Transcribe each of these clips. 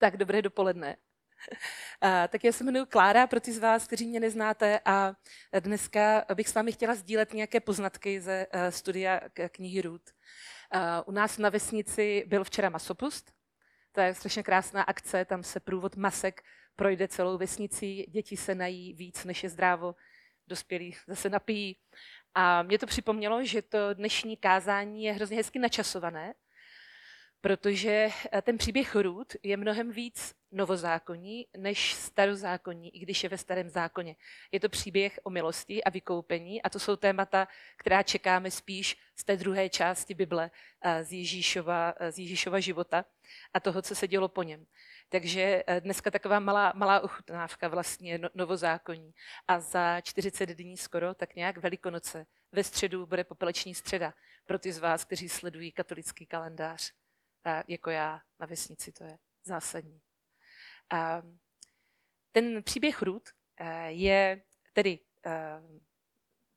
Tak dobré dopoledne. tak já se jmenuji Klára, pro ty z vás, kteří mě neznáte a dneska bych s vámi chtěla sdílet nějaké poznatky ze uh, studia knihy Ruth. Uh, u nás na vesnici byl včera masopust, to je strašně krásná akce, tam se průvod masek projde celou vesnicí, děti se nají víc, než je zdrávo, dospělí zase napijí. A mě to připomnělo, že to dnešní kázání je hrozně hezky načasované, protože eh, ten příběh Růd je mnohem víc novozákonní než starozákonní, i když je ve starém zákoně. Je to příběh o milosti a vykoupení a to jsou témata, která čekáme spíš z té druhé části Bible, eh, z Ježíšova, eh, z Ježíšova života a toho, co se dělo po něm. Takže dneska taková malá, malá ochutnávka vlastně no, novozákonní. A za 40 dní skoro, tak nějak Velikonoce, ve středu bude popeleční středa pro ty z vás, kteří sledují katolický kalendář jako já na vesnici, to je zásadní. Ten příběh Rud eh, je tedy eh,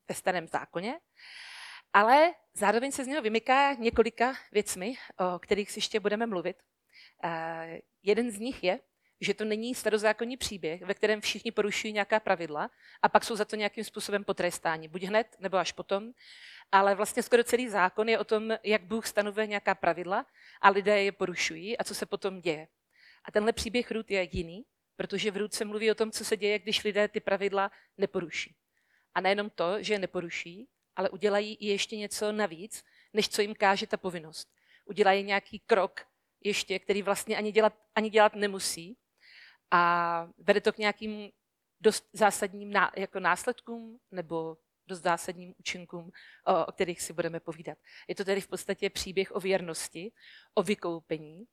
ve starém zákoně, ale zároveň se z něho vymyká několika věcmi, o kterých si ještě budeme mluvit. Eh, jeden z nich je, že to není starozákonní příběh, ve kterém všichni porušují nějaká pravidla a pak jsou za to nějakým způsobem potrestáni, buď hned nebo až potom. Ale vlastně skoro celý zákon je o tom, jak Bůh stanovuje nějaká pravidla a lidé je porušují a co se potom děje. A tenhle příběh Rud je jiný, protože v Rud se mluví o tom, co se děje, když lidé ty pravidla neporuší. A nejenom to, že je neporuší, ale udělají i ještě něco navíc, než co jim káže ta povinnost. Udělají nějaký krok ještě, který vlastně ani dělat, ani dělat nemusí, a vede to k nějakým dost zásadním ná, jako následkům nebo dost zásadním účinkům, o, o kterých si budeme povídat. Je to tedy v podstatě příběh o věrnosti, o vykoupení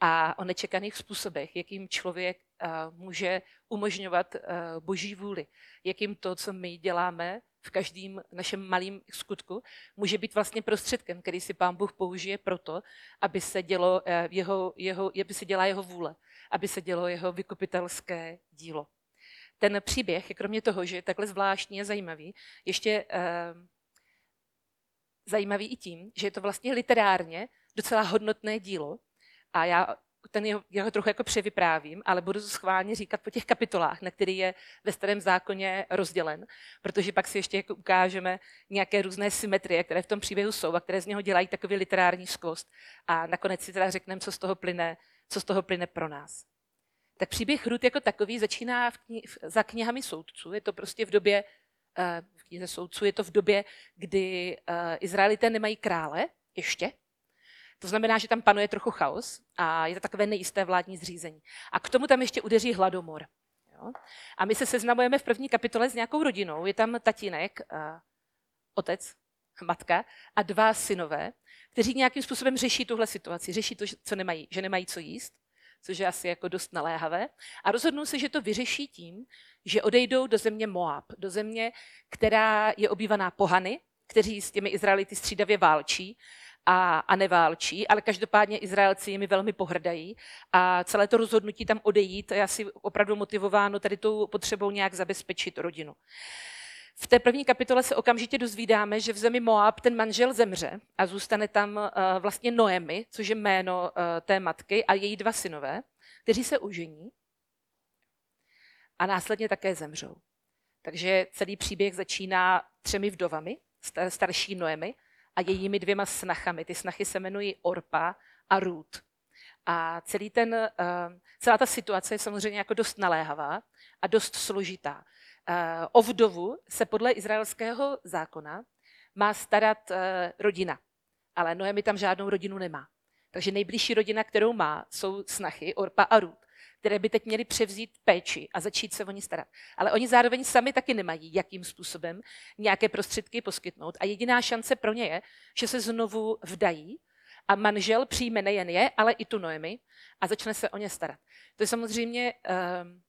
a o nečekaných způsobech, jakým člověk uh, může umožňovat uh, boží vůli, jakým to, co my děláme v každém našem malém skutku, může být vlastně prostředkem, který si pán Bůh použije proto, aby se, dělo, uh, jeho, jeho, aby se dělá jeho vůle aby se dělo jeho vykupitelské dílo. Ten příběh je kromě toho, že je takhle zvláštní a zajímavý, ještě eh, zajímavý i tím, že je to vlastně literárně docela hodnotné dílo a já ten jeho, jeho trochu jako převyprávím, ale budu to schválně říkat po těch kapitolách, na který je ve starém zákoně rozdělen, protože pak si ještě jako ukážeme nějaké různé symetrie, které v tom příběhu jsou a které z něho dělají takový literární skvost. A nakonec si teda řekneme, co z toho plyne co z toho plyne pro nás. Tak příběh Rud jako takový začíná v kni- za knihami soudců. Je to prostě v době, uh, v knize soudců, je to v době, kdy uh, Izraelité nemají krále ještě. To znamená, že tam panuje trochu chaos a je to takové nejisté vládní zřízení. A k tomu tam ještě udeří hladomor. Jo? A my se seznamujeme v první kapitole s nějakou rodinou. Je tam tatínek, uh, otec, matka a dva synové kteří nějakým způsobem řeší tuhle situaci, řeší to, co nemají, že nemají co jíst, což je asi jako dost naléhavé, a rozhodnou se, že to vyřeší tím, že odejdou do země Moab, do země, která je obývaná pohany, kteří s těmi Izraelity střídavě válčí a, a neválčí, ale každopádně Izraelci jimi velmi pohrdají a celé to rozhodnutí tam odejít je asi opravdu motivováno tady tou potřebou nějak zabezpečit rodinu. V té první kapitole se okamžitě dozvídáme, že v zemi Moab ten manžel zemře a zůstane tam uh, vlastně Noemi, což je jméno uh, té matky, a její dva synové, kteří se užení a následně také zemřou. Takže celý příběh začíná třemi vdovami, starší Noemi a jejími dvěma snachami. Ty snachy se jmenují Orpa a Ruth. A celý ten, uh, celá ta situace je samozřejmě jako dost naléhavá a dost složitá. Eh, o vdovu se podle izraelského zákona má starat eh, rodina. Ale Noemi tam žádnou rodinu nemá. Takže nejbližší rodina, kterou má, jsou snachy Orpa a Ruth, které by teď měly převzít péči a začít se o ní starat. Ale oni zároveň sami taky nemají, jakým způsobem nějaké prostředky poskytnout. A jediná šance pro ně je, že se znovu vdají a manžel přijme nejen je, ale i tu Noemi a začne se o ně starat. To je samozřejmě um,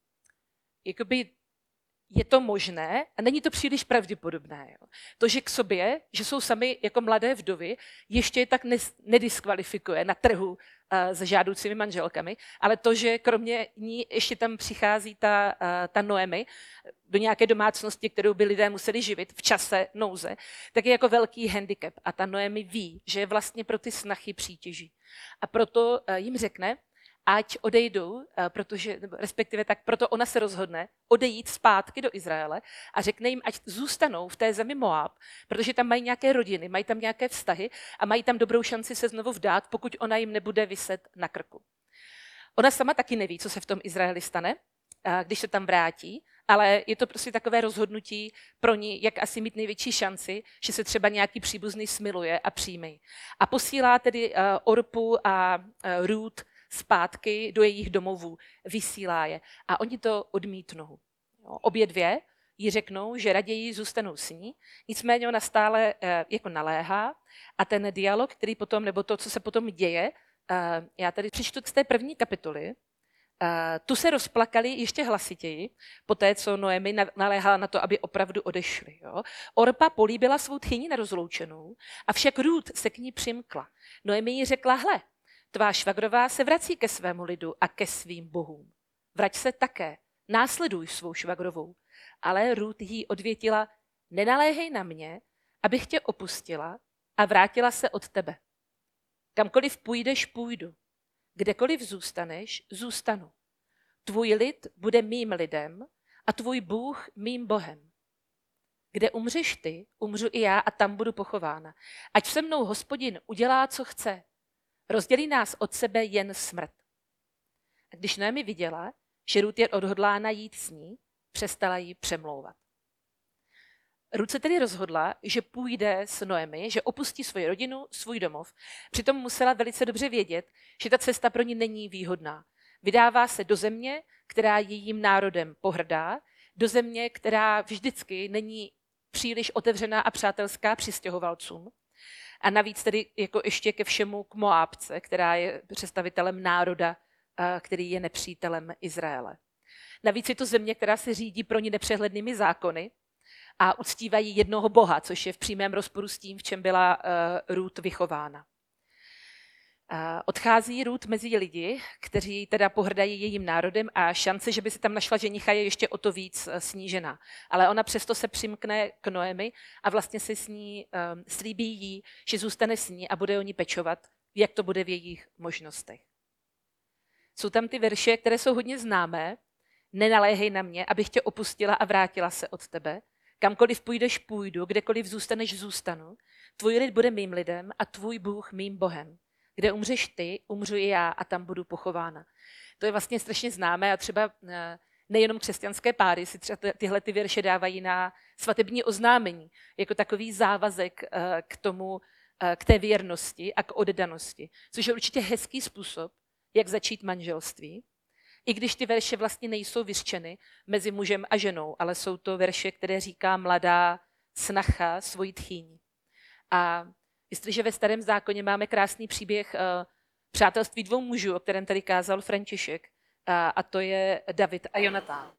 jakoby je to možné a není to příliš pravděpodobné. Jo. To, že k sobě, že jsou sami jako mladé vdovy, ještě tak nediskvalifikuje na trhu uh, s žádoucími manželkami, ale to, že kromě ní ještě tam přichází ta, uh, ta Noemi do nějaké domácnosti, kterou by lidé museli živit v čase nouze, tak je jako velký handicap. A ta Noemi ví, že je vlastně pro ty snachy přítěží. A proto uh, jim řekne, ať odejdou, eh, protože, respektive tak proto ona se rozhodne odejít zpátky do Izraele a řekne jim, ať zůstanou v té zemi Moab, protože tam mají nějaké rodiny, mají tam nějaké vztahy a mají tam dobrou šanci se znovu vdát, pokud ona jim nebude vyset na krku. Ona sama taky neví, co se v tom Izraeli stane, eh, když se tam vrátí, ale je to prostě takové rozhodnutí pro ní, jak asi mít největší šanci, že se třeba nějaký příbuzný smiluje a přijme. A posílá tedy uh, Orpu a Ruth zpátky do jejich domovů, vysílá je. A oni to odmítnou. Jo, obě dvě jí řeknou, že raději zůstanou s ní, nicméně ona stále uh, jako naléhá a ten dialog, který potom, nebo to, co se potom děje, uh, já tady přečtu z té první kapitoly, Uh, tu se rozplakali ještě hlasitěji, po té, co Noemi naléhala na to, aby opravdu odešli. Jo. Orpa políbila svou tchyni nerozloučenou, však Ruth se k ní přimkla. Noemi jí řekla, hle, tvá švagrová se vrací ke svému lidu a ke svým bohům. Vrať se také, následuj svou švagrovou. Ale Ruth jí odvětila, nenaléhej na mě, abych tě opustila a vrátila se od tebe. Kamkoliv půjdeš, půjdu Kdekoliv zůstaneš, zůstanu. Tvůj lid bude mým lidem a tvůj Bůh mým Bohem. Kde umřeš ty, umřu i já a tam budu pochována. Ať se mnou hospodin udělá, co chce. Rozdělí nás od sebe jen smrt. A když Noemi viděla, že Ruth je odhodlána jít s ní, přestala ji přemlouvat. Ruth se tedy rozhodla, že půjde s Noemi, že opustí svoji rodinu, svůj domov. Přitom musela velice dobře vědět, že ta cesta pro ní není výhodná. Vydává se do země, která jejím národem pohrdá, do země, která vždycky není příliš otevřená a přátelská přistěhovalcům. A navíc tedy jako ještě ke všemu k Moábce, která je představitelem národa, který je nepřítelem Izraele. Navíc je to země, která se řídí pro ní nepřehlednými zákony, a uctívají jednoho boha, což je v přímém rozporu s tím, v čem byla uh, Ruth vychována. Odchází Ruth mezi lidi, kteří teda pohrdají jejím národem a šance, že by se tam našla ženicha, je ještě o to víc uh, snížená. Ale ona přesto se přimkne k Noemi a vlastně se s ní um, slíbí jí, že zůstane s ní a bude o ní pečovat, jak to bude v jejich možnostech. Jsou tam ty verše, které jsou hodně známé. Nenaléhej na mě, abych tě opustila a vrátila se od tebe. Kamkoliv půjdeš, půjdu, kdekoliv zůstaneš, zůstanu. Tvůj lid bude mým lidem a tvůj Bůh mým Bohem. Kde umřeš ty, umřu i já a tam budu pochována. To je vlastně strašně známé a třeba eh, nejenom křesťanské páry si třeba tyhle ty věrše dávají na svatební oznámení, jako takový závazek eh, k tomu, eh, k té věrnosti a k oddanosti, což je určitě hezký způsob, jak začít manželství. I když ty verše vlastně nejsou vyřčeny mezi mužem a ženou, ale jsou to verše, které říká mladá snacha svojí tchýní. A jestliže ve starém zákoně máme krásný příběh uh, přátelství dvou mužů, o kterém tady kázal František, uh, a to je David a Jonatán,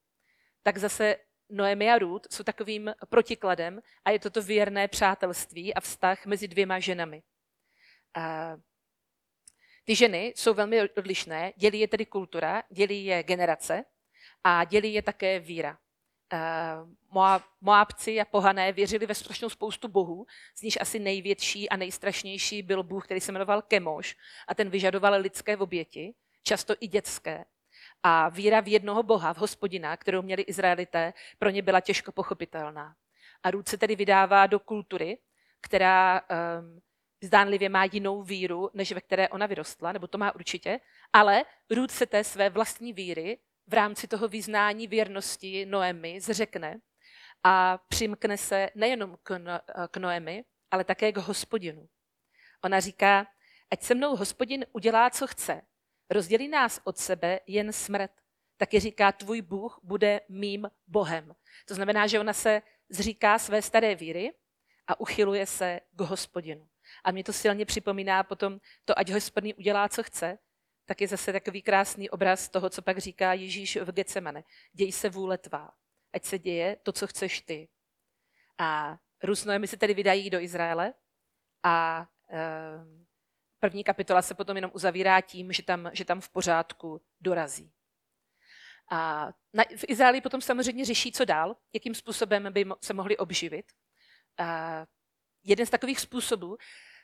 tak zase Noemi a Ruth jsou takovým protikladem a je toto věrné přátelství a vztah mezi dvěma ženami. Uh, ty ženy jsou velmi odlišné, dělí je tedy kultura, dělí je generace a dělí je také víra. Uh, Moábci a pohané věřili ve strašnou spoustu bohů, z níž asi největší a nejstrašnější byl bůh, který se jmenoval Kemoš a ten vyžadoval lidské oběti, často i dětské. A víra v jednoho boha, v hospodina, kterou měli Izraelité, pro ně byla těžko pochopitelná. A Růd se tedy vydává do kultury, která um, zdánlivě má jinou víru, než ve které ona vyrostla, nebo to má určitě, ale Ruth se té své vlastní víry v rámci toho vyznání věrnosti Noemi zřekne a přimkne se nejenom k, no, k Noemi, ale také k hospodinu. Ona říká, ať se mnou hospodin udělá, co chce, rozdělí nás od sebe jen smrt. Taky říká, tvůj Bůh bude mým Bohem. To znamená, že ona se zříká své staré víry a uchyluje se k hospodinu. A mě to silně připomíná potom to, ať hospodný udělá, co chce, tak je zase takový krásný obraz toho, co pak říká Ježíš v Getsemane. Děj se vůle tvá, ať se děje to, co chceš ty. A Rus Noemi se tedy vydají do Izraele a e, první kapitola se potom jenom uzavírá tím, že tam, že tam v pořádku dorazí. A na, v Izraeli potom samozřejmě řeší, co dál, jakým způsobem by se mohli obživit. A jeden z takových způsobů,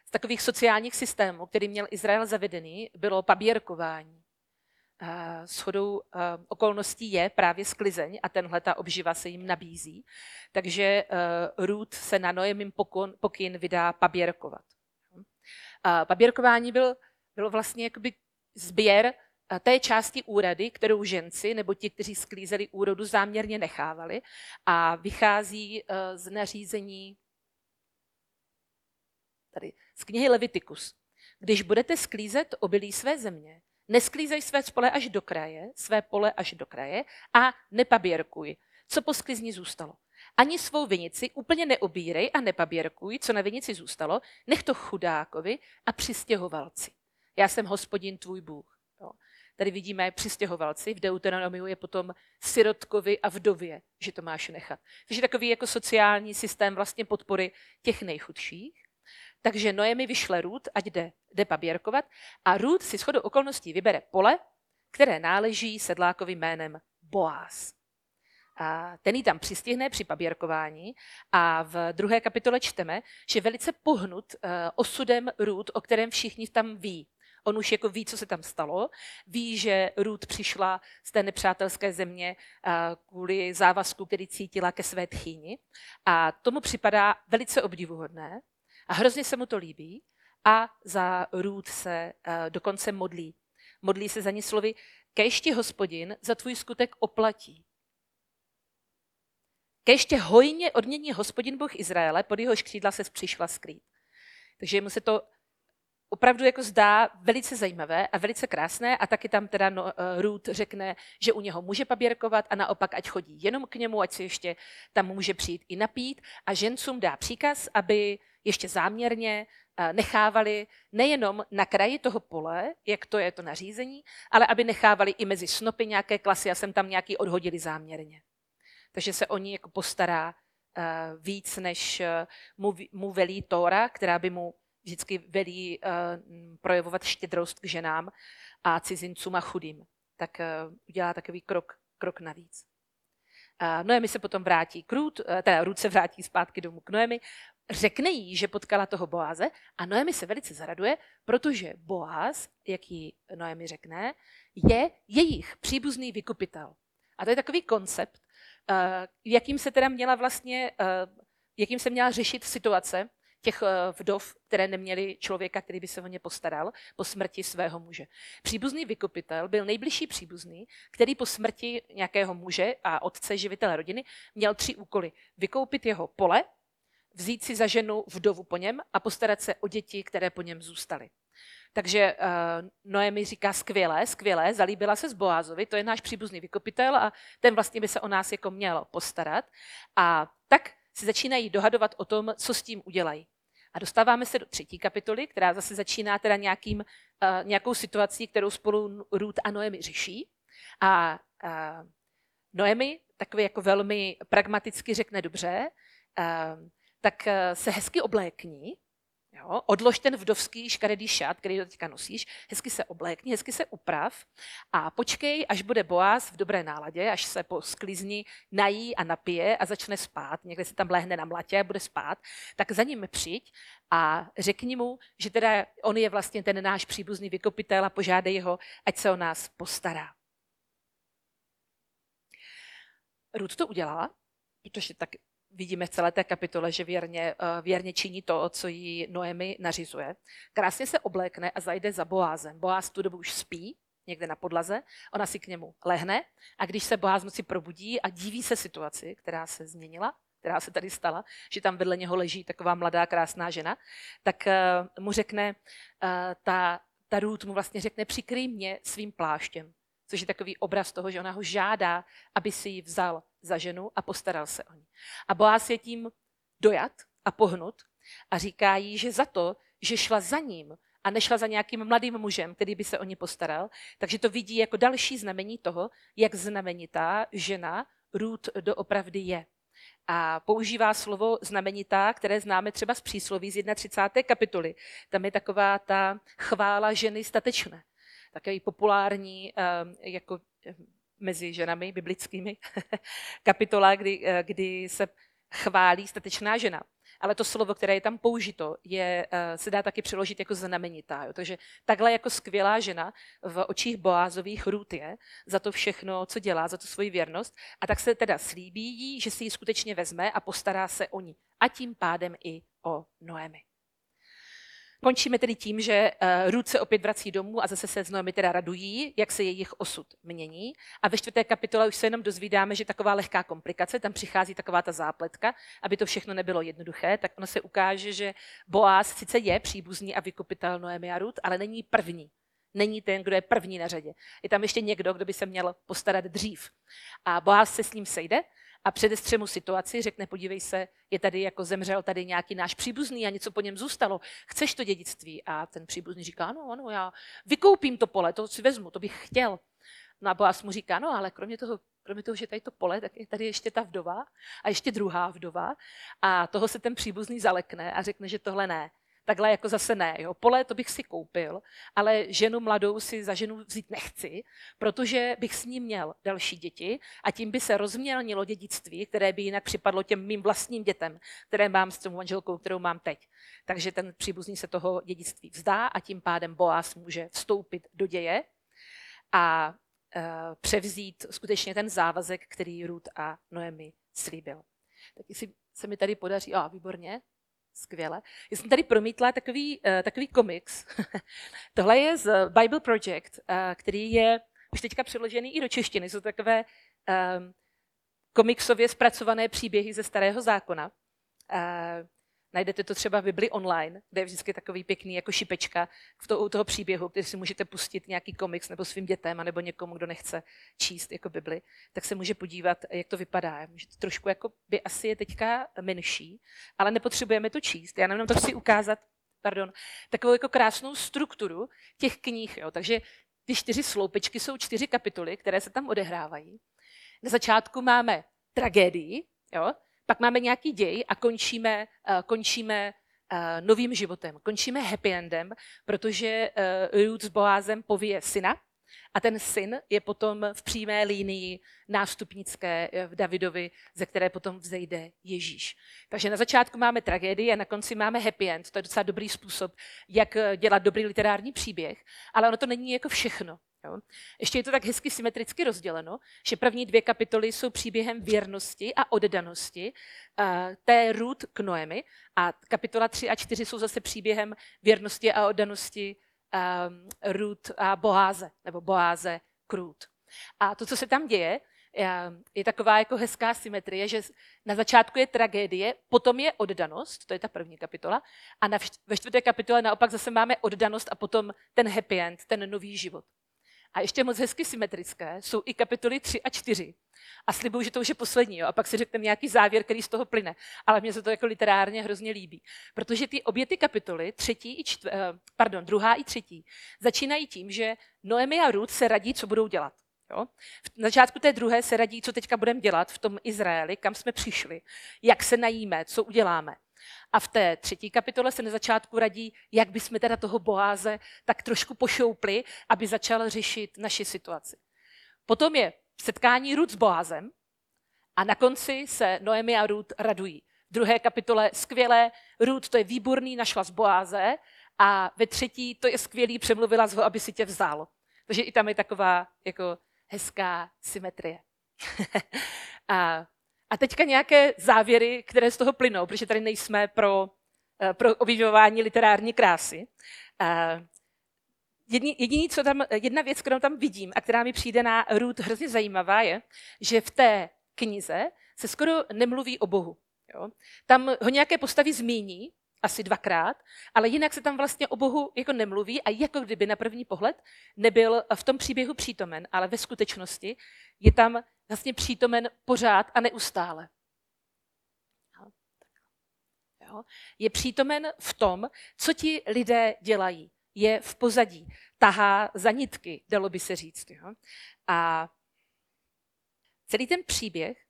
z takových sociálních systémů, který měl Izrael zavedený, bylo paběrkování. shodou okolností je právě sklizeň a tenhle ta obživa se jim nabízí. Takže Ruth se na Noemim pokyn vydá paběrkovat. Paběrkování byl, bylo vlastně jakoby sběr té části úrady, kterou ženci nebo ti, kteří sklízeli úrodu, záměrně nechávali a vychází z nařízení tady, z knihy Levitikus. Když budete sklízet obilí své země, Nesklízej své pole až do kraje, své pole až do kraje a nepaběrkuj, co po sklizni zůstalo. Ani svou vinici úplně neobírej a nepaběrkuj, co na vinici zůstalo, nech to chudákovi a přistěhovalci. Já jsem hospodin tvůj Bůh. Jo. Tady vidíme přistěhovalci, v Deuteronomiu je potom sirotkovi a vdově, že to máš nechat. Takže takový jako sociální systém vlastně podpory těch nejchudších. Takže Noemi vyšle Růd, ať jde, jde paběrkovat a Růd si shodou okolností vybere pole, které náleží sedlákovi jménem Boaz. A ten ji tam přistihne při paběrkování a v druhé kapitole čteme, že velice pohnut uh, osudem Růd, o kterém všichni tam ví. On už jako ví, co se tam stalo, ví, že Růd přišla z té nepřátelské země uh, kvůli závazku, který cítila ke své tchýni. A tomu připadá velice obdivuhodné, a hrozně se mu to líbí a za Růd se uh, dokonce modlí. Modlí se za ní slovy, keště hospodin za tvůj skutek oplatí. Keště hojně odmění hospodin Bůh Izraele, pod jeho křídla se přišla skrýt. Takže mu se to opravdu jako zdá velice zajímavé a velice krásné a taky tam teda no, uh, Ruth řekne, že u něho může paběrkovat a naopak ať chodí jenom k němu, ať si ještě tam může přijít i napít a žencům dá příkaz, aby ještě záměrně uh, nechávali nejenom na kraji toho pole, jak to je to nařízení, ale aby nechávali i mezi snopy nějaké klasy a sem tam nějaký odhodili záměrně. Takže se o ní jako postará uh, víc, než mu, mu velí Tóra, která by mu vždycky velí projevovat štědrost k ženám a cizincům a chudým. Tak udělá takový krok, krok navíc. Noemi se potom vrátí k uh, teda Růd se vrátí zpátky domů k Noemi, řekne jí, že potkala toho Boáze a Noemi se velice zaraduje, protože Boaz, jak jí Noemi řekne, je jejich příbuzný vykupitel. A to je takový koncept, uh, jakým se teda měla vlastně, uh, jakým se měla řešit situace, těch eh, vdov, které neměly člověka, který by se o ně postaral po smrti svého muže. Příbuzný vykupitel byl nejbližší příbuzný, který po smrti nějakého muže a otce živitele rodiny měl tři úkoly. Vykoupit jeho pole, vzít si za ženu vdovu po něm a postarat se o děti, které po něm zůstaly. Takže uh, Noemi říká skvělé, skvělé, zalíbila se s Boázovi, to je náš příbuzný vykupitel a ten vlastně by se o nás jako měl postarat. A tak si začínají dohadovat o tom, co s tím udělají. A dostáváme se do třetí kapitoly, která zase začíná teda nějakým, uh, nějakou situací, kterou spolu Ruth a Noemi řeší. A uh, Noemi takový jako velmi pragmaticky řekne dobře, uh, tak uh, se hezky oblékni, Jo? Odlož ten vdovský škaredý šat, který teďka nosíš, hezky se oblékni, hezky se uprav a počkej, až bude Boaz v dobré náladě, až se po sklizni nají a napije a začne spát, někde se tam lehne na mlatě a bude spát, tak za ním přijď a řekni mu, že teda on je vlastně ten náš příbuzný vykopitel a požádej ho, ať se o nás postará. Ruth to udělala, protože tak vidíme v celé té kapitole, že věrně, eh, věrně činí to, co jí Noemi nařizuje. Krásně se oblékne a zajde za Boázem. Boáz tu dobu už spí, někde na podlaze, ona si k němu lehne a když se Boáz noci probudí a diví se situaci, která se změnila, která se tady stala, že tam vedle něho leží taková mladá, krásná žena, tak uh, mu řekne, uh, ta, ta Ruth mu vlastně řekne, přikryj mě svým pláštěm, což je takový obraz toho, že ona ho žádá, aby si ji vzal za ženu a postaral se o ní. A Boaz je tím dojat a pohnut a říká jí, že za to, že šla za ním a nešla za nějakým mladým mužem, který by se o ní postaral, takže to vidí jako další znamení toho, jak znamenitá žena Ruth doopravdy je. A používá slovo znamenitá, které známe třeba z přísloví z 31. kapitoly. Tam je taková ta chvála ženy statečné. Takový populární ehm, jako mezi ženami biblickými kapitola, kdy, eh, kdy se chválí statečná žena. Ale to slovo, které je tam použito, je, eh, se dá taky přeložit jako znamenitá. Jo. Takže takhle jako skvělá žena v očích Boázových Rut je za to všechno, co dělá, za tu svoji věrnost. A tak se teda slíbí jí, že si ji skutečně vezme a postará se o ní. A tím pádem i o Noemi. Končíme tedy tím, že uh, Ruth se opět vrací domů a zase se s Noemi teda radují, jak se jejich osud mění. A ve čtvrté kapitole už se jenom dozvídáme, že taková lehká komplikace, tam přichází taková ta zápletka, aby to všechno nebylo jednoduché, tak ono se ukáže, že Boaz sice je příbuzný a vykupitel Noemi a Ruth, ale není první. Není ten, kdo je první na řadě. Je tam ještě někdo, kdo by se měl postarat dřív. A Boaz se s ním sejde a předestře mu situaci, řekne, podívej se, je tady jako zemřel tady nějaký náš příbuzný a něco po něm zůstalo. Chceš to dědictví? A ten příbuzný říká, ano, ano, já vykoupím to pole, to si vezmu, to bych chtěl. No a Boaz mu říká, no ale kromě toho, kromě toho, že tady to pole, tak je tady ještě ta vdova a ještě druhá vdova. A toho se ten příbuzný zalekne a řekne, že tohle ne takhle jako zase ne. Jo. Pole to bych si koupil, ale ženu mladou si za ženu vzít nechci, protože bych s ní měl další děti a tím by se rozmělnilo dědictví, které by jinak připadlo těm mým vlastním dětem, které mám s tou manželkou, kterou mám teď. Takže ten příbuzný se toho dědictví vzdá a tím pádem Boaz může vstoupit do děje a uh, převzít skutečně ten závazek, který Ruth a Noemi slíbil. Tak jestli se mi tady podaří, a výborně, Skvěle. Já jsem tady promítla takový, uh, takový komiks. Tohle je z Bible Project, uh, který je už teďka přeložený i do češtiny. Jsou takové um, komiksově zpracované příběhy ze Starého zákona. Najdete to třeba v Bibli online, kde je vždycky takový pěkný jako šipečka v to, u toho příběhu, kde si můžete pustit nějaký komiks nebo svým dětem, nebo někomu, kdo nechce číst jako Bibli, tak se může podívat, jak to vypadá. Může to trošku jako by asi je teďka menší, ale nepotřebujeme to číst. Já jenom to chci ukázat, pardon, takovou jako krásnou strukturu těch knih. Jo. Takže ty čtyři sloupečky jsou čtyři kapitoly, které se tam odehrávají. Na začátku máme tragédii, jo, pak máme nějaký děj a končíme, uh, končíme uh, novým životem. Končíme happy endem, protože uh, Ruth s Boázem povije syna a ten syn je potom v přímé línii nástupnické v Davidovi, ze které potom vzejde Ježíš. Takže na začátku máme tragédii a na konci máme happy end. To je docela dobrý způsob, jak dělat dobrý literární příběh, ale ono to není jako všechno. Jo. Ještě je to tak hezky symetricky rozděleno, že první dvě kapitoly jsou příběhem věrnosti a oddanosti uh, té Ruth k Noemi a kapitola 3 a 4 jsou zase příběhem věrnosti a oddanosti um, Ruth a Boáze, nebo Boáze k Ruth. A to, co se tam děje, je taková jako hezká symetrie, že na začátku je tragédie, potom je oddanost, to je ta první kapitola, a na, ve čtvrté kapitole naopak zase máme oddanost a potom ten happy end, ten nový život. A ještě moc hezky symetrické jsou i kapitoly 3 a 4. A slibuju, že to už je poslední, jo? a pak si řekneme nějaký závěr, který z toho plyne. Ale mně se to jako literárně hrozně líbí. Protože ty obě ty kapitoly, třetí i čtv, eh, pardon, druhá i třetí, začínají tím, že Noemi a Ruth se radí, co budou dělat. Jo? Na začátku té druhé se radí, co teďka budeme dělat v tom Izraeli, kam jsme přišli, jak se najíme, co uděláme. A v té třetí kapitole se na začátku radí, jak bychom teda toho Boáze tak trošku pošoupli, aby začal řešit naši situaci. Potom je setkání Ruth s Boázem a na konci se Noemi a Ruth radují. V druhé kapitole skvělé, Ruth to je výborný, našla z Boáze a ve třetí to je skvělý, přemluvila z ho, aby si tě vzal. Takže i tam je taková jako hezká symetrie. a a teďka nějaké závěry, které z toho plynou, protože tady nejsme pro, eh, pro objevování literární krásy. Eh, jediný, jediný, co tam, jedna věc, kterou tam vidím a která mi přijde na Ruth hrozně zajímavá, je, že v té knize se skoro nemluví o Bohu. Jo? Tam ho nějaké postavy zmíní, asi dvakrát, ale jinak se tam vlastně o Bohu jako nemluví a jako kdyby na první pohled nebyl v tom příběhu přítomen, ale ve skutečnosti je tam vlastně přítomen pořád a neustále. Jo? Je přítomen v tom, co ti lidé dělají. Je v pozadí. Tahá za nitky, dalo by se říct. Jo? A celý ten příběh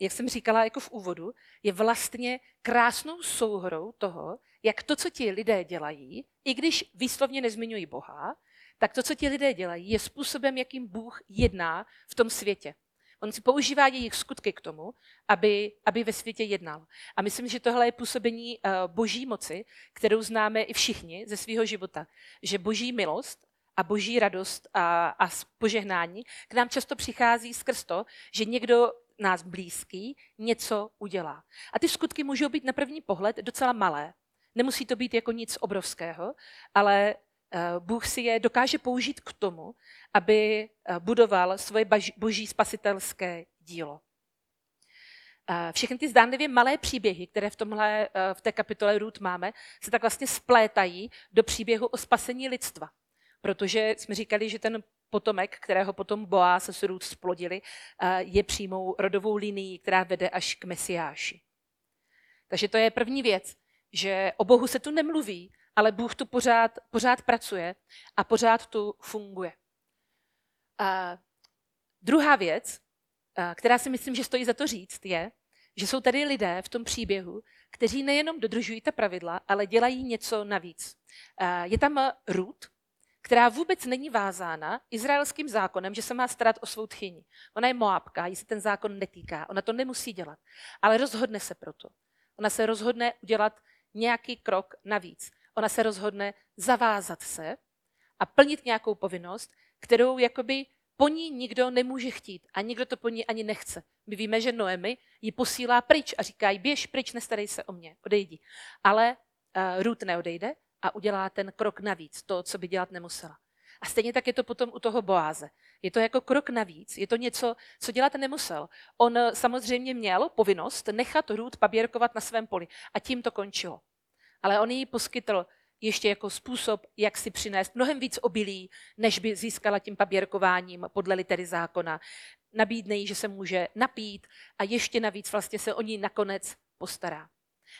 jak jsem říkala jako v úvodu, je vlastně krásnou souhrou toho, jak to, co ti lidé dělají, i když výslovně nezmiňují Boha, tak to, co ti lidé dělají, je způsobem, jakým Bůh jedná v tom světě. On si používá jejich skutky k tomu, aby, aby ve světě jednal. A myslím, že tohle je působení uh, boží moci, kterou známe i všichni ze svého života. Že boží milost a boží radost a, a požehnání k nám často přichází skrz to, že někdo nás blízký něco udělá. A ty skutky můžou být na první pohled docela malé. Nemusí to být jako nic obrovského, ale eh, Bůh si je dokáže použít k tomu, aby eh, budoval svoje boží spasitelské dílo. Eh, všechny ty zdánlivě malé příběhy, které v, tomhle, v té kapitole Ruth máme, se tak vlastně splétají do příběhu o spasení lidstva. Protože jsme říkali, že ten potomek, kterého potom Boaz s Ruth splodili, je přímou rodovou linií, která vede až k Mesiáši. Takže to je první věc, že o Bohu se tu nemluví, ale Bůh tu pořád, pořád pracuje a pořád tu funguje. A druhá věc, která si myslím, že stojí za to říct, je, že jsou tady lidé v tom příběhu, kteří nejenom dodržují ta pravidla, ale dělají něco navíc. Je tam Ruth, která vůbec není vázána izraelským zákonem, že se má starat o svou tchyni. Ona je Moabka, jí se ten zákon netýká, ona to nemusí dělat, ale rozhodne se proto. Ona se rozhodne udělat nějaký krok navíc. Ona se rozhodne zavázat se a plnit nějakou povinnost, kterou jakoby po ní nikdo nemůže chtít a nikdo to po ní ani nechce. My víme, že Noemi ji posílá pryč a říká jí, běž pryč, nestarej se o mě, odejdi. Ale uh, Ruth neodejde a udělá ten krok navíc, to, co by dělat nemusela. A stejně tak je to potom u toho Boáze. Je to jako krok navíc, je to něco, co dělat nemusel. On eh, samozřejmě měl povinnost nechat Ruth paběrkovat na svém poli a tím to končilo. Ale on jí poskytl ještě jako způsob, jak si přinést mnohem víc obilí, než by získala tím paběrkováním podle litery zákona. Nabídne jí, že se může napít a ještě navíc vlastně se o ní nakonec postará.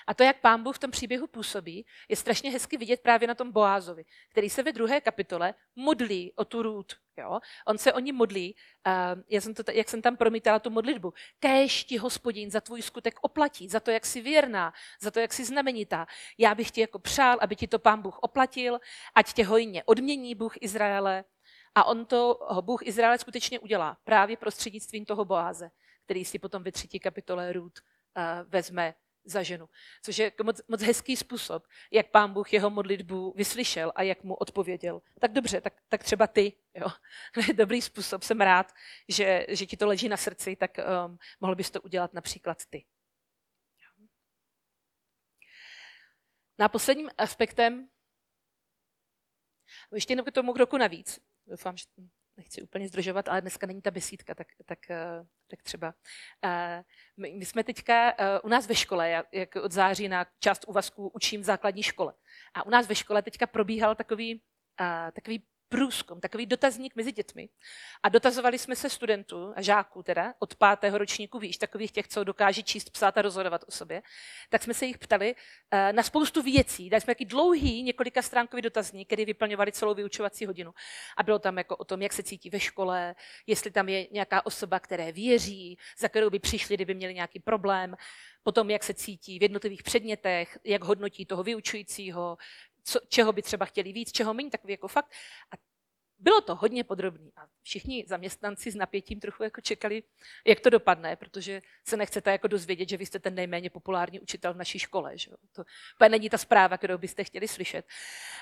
A to, jak pán Bůh v tom příběhu působí, je strašně hezky vidět právě na tom Boázovi, který se ve druhé kapitole modlí o tu růd. Jo? On se o ní modlí, uh, já jsem to, jak jsem tam promítala tu modlitbu. Kéž ti hospodin za tvůj skutek oplatí, za to, jak jsi věrná, za to, jak jsi znamenitá. Já bych ti jako přál, aby ti to pán Bůh oplatil, ať tě hojně odmění Bůh Izraele. A on to, Bůh Izraele skutečně udělá právě prostřednictvím toho Boáze, který si potom ve třetí kapitole Růd uh, vezme za ženu. Což je moc, moc hezký způsob, jak pán Bůh jeho modlitbu vyslyšel a jak mu odpověděl. Tak dobře, tak, tak třeba ty. Jo. Dobrý způsob, jsem rád, že, že ti to leží na srdci, tak um, mohl bys to udělat například ty. Na posledním aspektem, ještě jenom k tomu roku navíc, doufám, že nechci úplně zdržovat, ale dneska není ta besídka, tak, tak, eh, tak třeba. Eh, my, jsme teďka eh, u nás ve škole, jak od září na část úvazku učím v základní škole. A u nás ve škole teďka probíhal takový, takový průzkum, takový dotazník mezi dětmi. A dotazovali jsme se studentů a žáků teda od pátého ročníku, víš, takových těch, co dokáží číst, psát a rozhodovat o sobě, tak jsme se jich ptali uh, na spoustu věcí. Dali jsme jaký dlouhý několika stránkový dotazník, který vyplňovali celou vyučovací hodinu. A bylo tam jako o tom, jak se cítí ve škole, jestli tam je nějaká osoba, které věří, za kterou by přišli, kdyby měli nějaký problém, potom jak se cítí v jednotlivých předmětech, jak hodnotí toho vyučujícího, co, čeho by třeba chtěli víc, čeho méně, takový jako fakt. A bylo to hodně podrobný a všichni zaměstnanci s napětím trochu jako čekali, jak to dopadne, protože se nechcete jako dozvědět, že vy jste ten nejméně populární učitel v naší škole. Že? To není ta zpráva, kterou byste chtěli slyšet.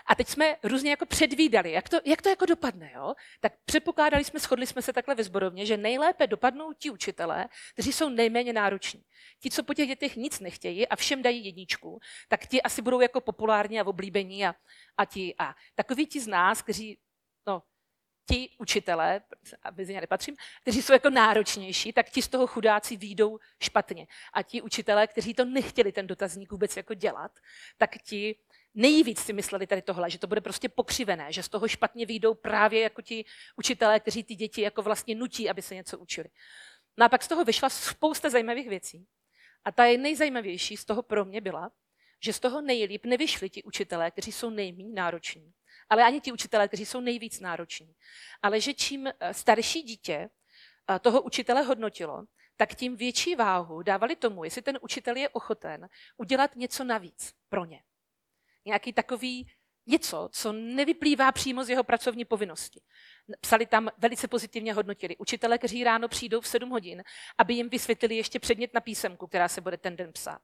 A teď jsme různě jako předvídali, jak to, jak to jako dopadne. Jo? Tak předpokládali jsme, shodli jsme se takhle ve zborovně, že nejlépe dopadnou ti učitelé, kteří jsou nejméně nároční. Ti, co po těch dětech nic nechtějí a všem dají jedničku, tak ti asi budou jako populární a oblíbení a, a ti a takoví ti z nás, kteří ti učitelé, a mezi ně nepatřím, kteří jsou jako náročnější, tak ti z toho chudáci výjdou špatně. A ti učitelé, kteří to nechtěli ten dotazník vůbec jako dělat, tak ti nejvíc si mysleli tady tohle, že to bude prostě pokřivené, že z toho špatně výjdou právě jako ti učitelé, kteří ty děti jako vlastně nutí, aby se něco učili. No a pak z toho vyšla spousta zajímavých věcí. A ta nejzajímavější z toho pro mě byla, že z toho nejlíp nevyšli ti učitelé, kteří jsou nejméně nároční, ale ani ti učitelé, kteří jsou nejvíc nároční. Ale že čím eh, starší dítě eh, toho učitele hodnotilo, tak tím větší váhu dávali tomu, jestli ten učitel je ochoten udělat něco navíc pro ně. Nějaký takový něco, co nevyplývá přímo z jeho pracovní povinnosti. Psali tam, velice pozitivně hodnotili. Učitele, kteří ráno přijdou v 7 hodin, aby jim vysvětlili ještě předmět na písemku, která se bude ten den psát.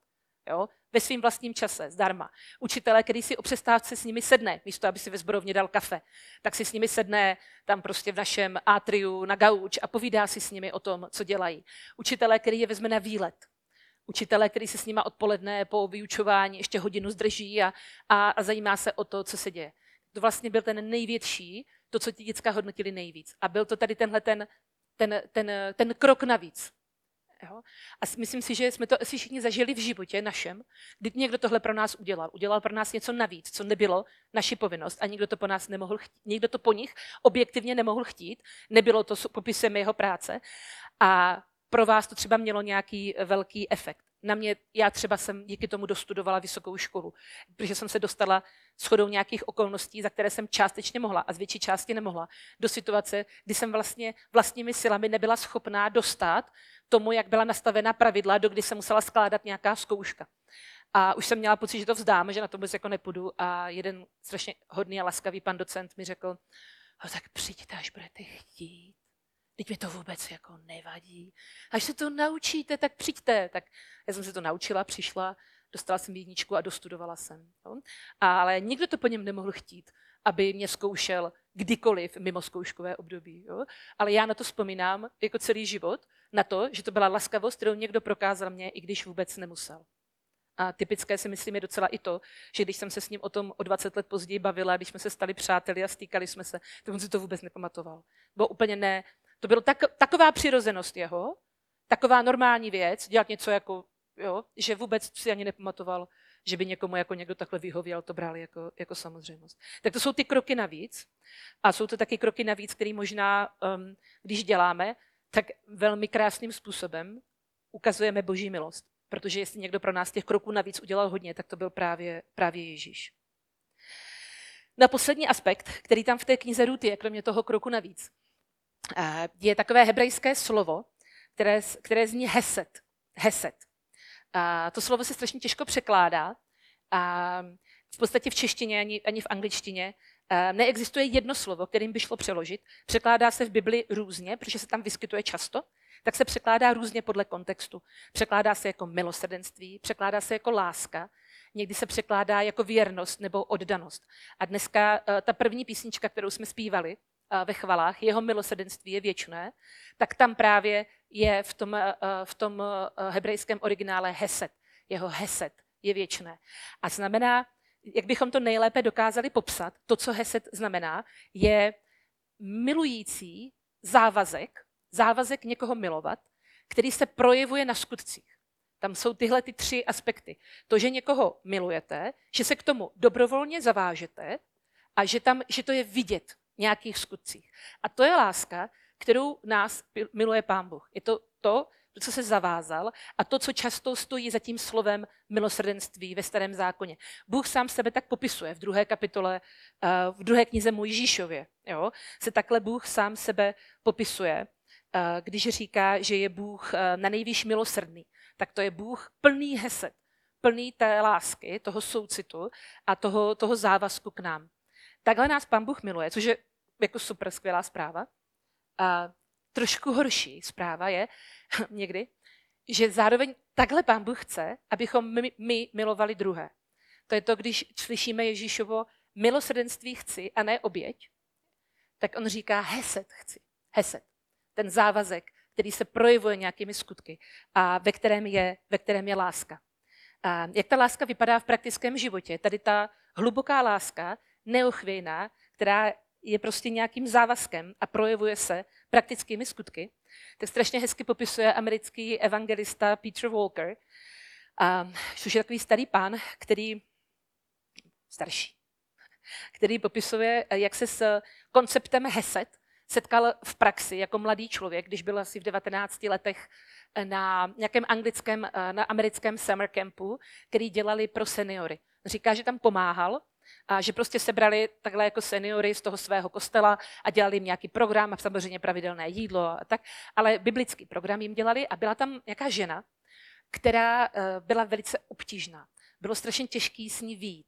Jo? Ve svým vlastním čase, zdarma. Učitele, který si o přestávce s nimi sedne, místo aby si ve zborovně dal kafe, tak si s nimi sedne tam prostě v našem atriu na gauč a povídá si s nimi o tom, co dělají. Učitele, který je vezme na výlet, učitele, který se s nima odpoledne po vyučování ještě hodinu zdrží a, a, a zajímá se o to, co se děje. To vlastně byl ten největší, to, co ti děcka hodnotili nejvíc. A byl to tady tenhle ten, ten, ten, ten krok navíc. Jo? A myslím si, že jsme to asi všichni zažili v životě našem, kdy někdo tohle pro nás udělal. Udělal pro nás něco navíc, co nebylo naši povinnost a nikdo to po nás nemohl chtít. Nikdo to po nich objektivně nemohl chtít. Nebylo to popisem jeho práce. A pro vás to třeba mělo nějaký velký efekt. Na mě, já třeba jsem díky tomu dostudovala vysokou školu, protože jsem se dostala shodou nějakých okolností, za které jsem částečně mohla a z větší části nemohla, do situace, kdy jsem vlastně vlastními silami nebyla schopná dostat tomu, jak byla nastavena pravidla, do kdy se musela skládat nějaká zkouška. A už jsem měla pocit, že to vzdám, že na to vůbec jako nepůjdu. A jeden strašně hodný a laskavý pan docent mi řekl, tak přijďte, až budete chtít. Teď mi to vůbec jako nevadí. Až se to naučíte, tak přijďte. Tak já jsem se to naučila, přišla, dostala jsem jedničku a dostudovala jsem. Jo? Ale nikdo to po něm nemohl chtít, aby mě zkoušel kdykoliv mimo zkouškové období. Jo? Ale já na to vzpomínám jako celý život, na to, že to byla laskavost, kterou někdo prokázal mě, i když vůbec nemusel. A typické si myslím je docela i to, že když jsem se s ním o tom o 20 let později bavila, když jsme se stali přáteli a stýkali jsme se, tak on si to vůbec nepamatoval. Bylo úplně ne, to byla tak, taková přirozenost jeho, taková normální věc, dělat něco jako, jo, že vůbec si ani nepamatoval, že by někomu jako někdo takhle vyhověl, to brali jako, jako samozřejmost. Tak to jsou ty kroky navíc. A jsou to taky kroky navíc, které možná, um, když děláme, tak velmi krásným způsobem ukazujeme boží milost. Protože jestli někdo pro nás těch kroků navíc udělal hodně, tak to byl právě, právě Ježíš. Na poslední aspekt, který tam v té knize Ruty je, kromě toho kroku navíc, je takové hebrejské slovo, které, které zní heset. Heset. A to slovo se strašně těžko překládá. A v podstatě v češtině ani, ani v angličtině neexistuje jedno slovo, kterým by šlo přeložit. Překládá se v Bibli různě, protože se tam vyskytuje často, tak se překládá různě podle kontextu. Překládá se jako milosrdenství, překládá se jako láska, někdy se překládá jako věrnost nebo oddanost. A dneska e, ta první písnička, kterou jsme zpívali, ve chvalách, jeho milosrdenství je věčné, tak tam právě je v tom, eh, v tom eh, hebrejském originále heset. Jeho heset je věčné. A znamená, jak bychom to nejlépe dokázali popsat, to, co heset znamená, je milující závazek, závazek někoho milovat, který se projevuje na skutcích. Tam jsou tyhle ty tři aspekty. To, že někoho milujete, že se k tomu dobrovolně zavážete a že, tam, že to je vidět nějakých skutcích. A to je láska, kterou nás miluje Pán Bůh. Je to to, co se zavázal a to, co často stojí za tím slovem milosrdenství ve starém zákoně. Bůh sám sebe tak popisuje v druhé kapitole, eh, v druhé knize Mojžíšově. Jo? Se takhle Bůh sám sebe popisuje, eh, když říká, že je Bůh eh, na nejvýš milosrdný. Tak to je Bůh plný heset, plný té lásky, toho soucitu a toho, toho závazku k nám. Takhle nás Pán Bůh miluje, což je jako super skvělá zpráva. A trošku horší zpráva je někdy, že zároveň takhle Pán Bůh chce, abychom my, my milovali druhé. To je to, když slyšíme Ježíšovo milosrdenství chci a ne oběť, tak on říká heset chci. Heset. Ten závazek, který se projevuje nějakými skutky a ve kterém je, ve kterém je láska. A jak ta láska vypadá v praktickém životě? Tady ta hluboká láska neochvějná, která je prostě nějakým závazkem a projevuje se praktickými skutky, tak strašně hezky popisuje americký evangelista Peter Walker, a, což je takový starý pán, který, starší, který popisuje, jak se s konceptem Heset setkal v praxi jako mladý člověk, když byl asi v 19 letech na nějakém anglickém, na americkém summer campu, který dělali pro seniory. Říká, že tam pomáhal a že prostě sebrali takhle jako seniory z toho svého kostela a dělali jim nějaký program a samozřejmě pravidelné jídlo a tak, ale biblický program jim dělali a byla tam nějaká žena, která eh, byla velice obtížná. bylo strašně těžké s ní výjít.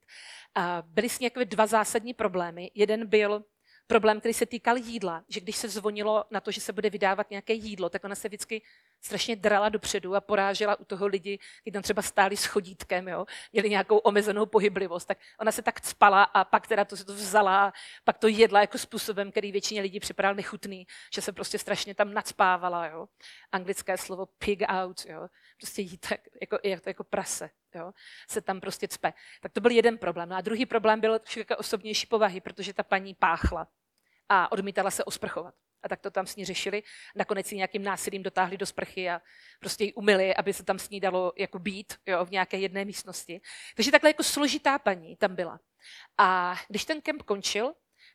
Byly s ní dva zásadní problémy. Jeden byl problém, který se týkal jídla, že když se zvonilo na to, že se bude vydávat nějaké jídlo, tak ona se vždycky strašně drala dopředu a porážela u toho lidi, kteří tam třeba stáli s chodítkem, jo, měli nějakou omezenou pohyblivost, tak ona se tak spala a pak teda to se to vzala, pak to jedla jako způsobem, který většině lidí připadal nechutný, že se prostě strašně tam nadspávala, jo. Anglické slovo pig out, jo, prostě jít tak, jako, jako prase, jo, se tam prostě cpe. Tak to byl jeden problém. No a druhý problém byl jako osobnější povahy, protože ta paní páchla a odmítala se osprchovat. A tak to tam s ní řešili. Nakonec ji nějakým násilím dotáhli do sprchy a prostě ji umyli, aby se tam s ní dalo jako být jo, v nějaké jedné místnosti. Takže takhle jako složitá paní tam byla. A když ten kemp končil,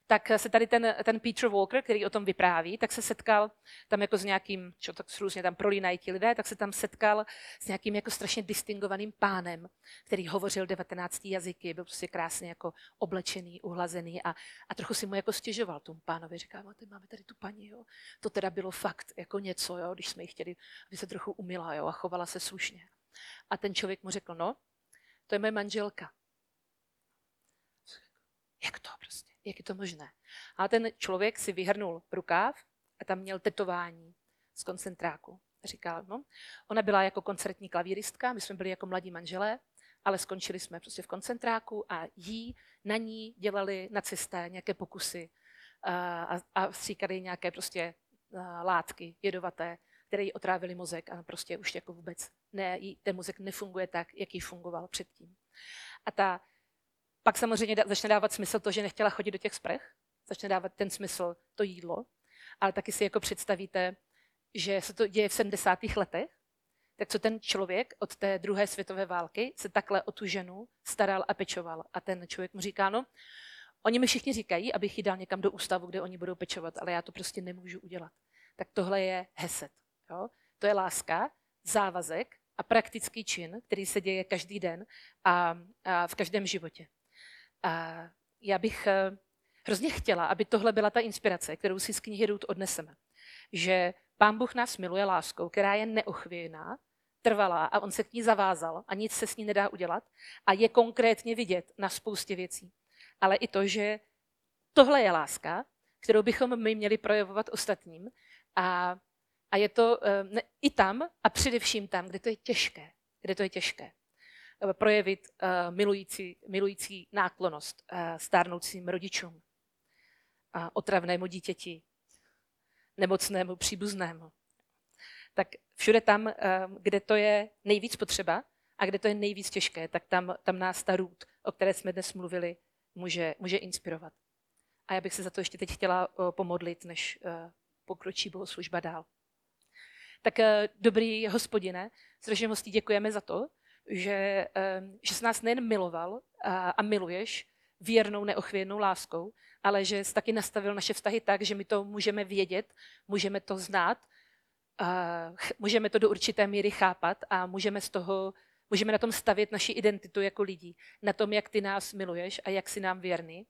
tak se tady ten, ten Peter Walker, který o tom vypráví, tak se setkal tam jako s nějakým, čo tak různě tam prolínají ti lidé, tak se tam setkal s nějakým jako strašně distingovaným pánem, který hovořil 19 jazyky, byl prostě krásně jako oblečený, uhlazený a, a trochu si mu jako stěžoval tomu pánovi. Říká, máte, máme tady tu paní, jo. To teda bylo fakt jako něco, jo, když jsme ji chtěli, aby se trochu umila, jo, a chovala se slušně. A ten člověk mu řekl, no, to je moje manželka. Jak to prostě? Jak je to možné? A ten člověk si vyhrnul rukáv a tam měl tetování z koncentráku. Říkal, no, ona byla jako koncertní klavíristka, my jsme byli jako mladí manželé, ale skončili jsme prostě v koncentráku a jí, na ní dělali nacisté nějaké pokusy a, a, stříkali nějaké prostě látky jedovaté, které jí otrávily mozek a prostě už jako vůbec ne, jí, ten mozek nefunguje tak, jaký fungoval předtím. A ta pak samozřejmě začne dávat smysl to, že nechtěla chodit do těch sprch, začne dávat ten smysl to jídlo, ale taky si jako představíte, že se to děje v 70. letech, tak co ten člověk od té druhé světové války se takhle o tu ženu staral a pečoval. A ten člověk mu říká, no, oni mi všichni říkají, abych ji dal někam do ústavu, kde oni budou pečovat, ale já to prostě nemůžu udělat. Tak tohle je heset. Jo? To je láska, závazek a praktický čin, který se děje každý den a, a v každém životě. A já bych eh, hrozně chtěla, aby tohle byla ta inspirace, kterou si z knihy Ruth odneseme. Že Pán Bůh nás miluje láskou, která je neochvějná, trvalá a on se k ní zavázal a nic se s ní nedá udělat a je konkrétně vidět na spoustě věcí. Ale i to, že tohle je láska, kterou bychom my měli projevovat ostatním a, a je to eh, ne, i tam a především tam, kde to je těžké. Kde to je těžké. Eh, projevit uh, milující, milující náklonost uh, stárnoucím rodičům, otravnému dítěti, nemocnému příbuznému. Tak všude tam, kde to je nejvíc potřeba a kde to je nejvíc těžké, tak tam, tam nás ta růd, o které jsme dnes mluvili, může, může inspirovat. A já bych se za to ještě teď chtěla pomodlit, než pokročí bohoslužba dál. Tak dobrý hospodine, strašně moc děkujeme za to, že, že jsi nás nejen miloval a, a miluješ věrnou, neochvějnou láskou, ale že jsi taky nastavil naše vztahy tak, že my to můžeme vědět, můžeme to znát, a můžeme to do určité míry chápat a můžeme z toho Můžeme na tom stavět naši identitu jako lidí, na tom, jak ty nás miluješ a jak jsi nám věrný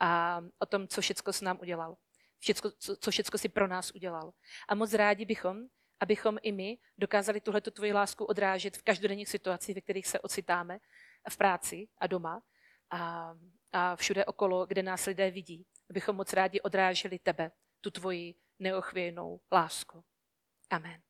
a o tom, co všecko jsi nám udělal. Všecko, co, co si pro nás udělal. A moc rádi bychom, abychom i my dokázali tuhleto tvoji lásku odrážet v každodenních situacích, ve kterých se ocitáme, v práci a doma a, a všude okolo, kde nás lidé vidí. Abychom moc rádi odráželi tebe, tu tvoji neochvějnou lásku. Amen.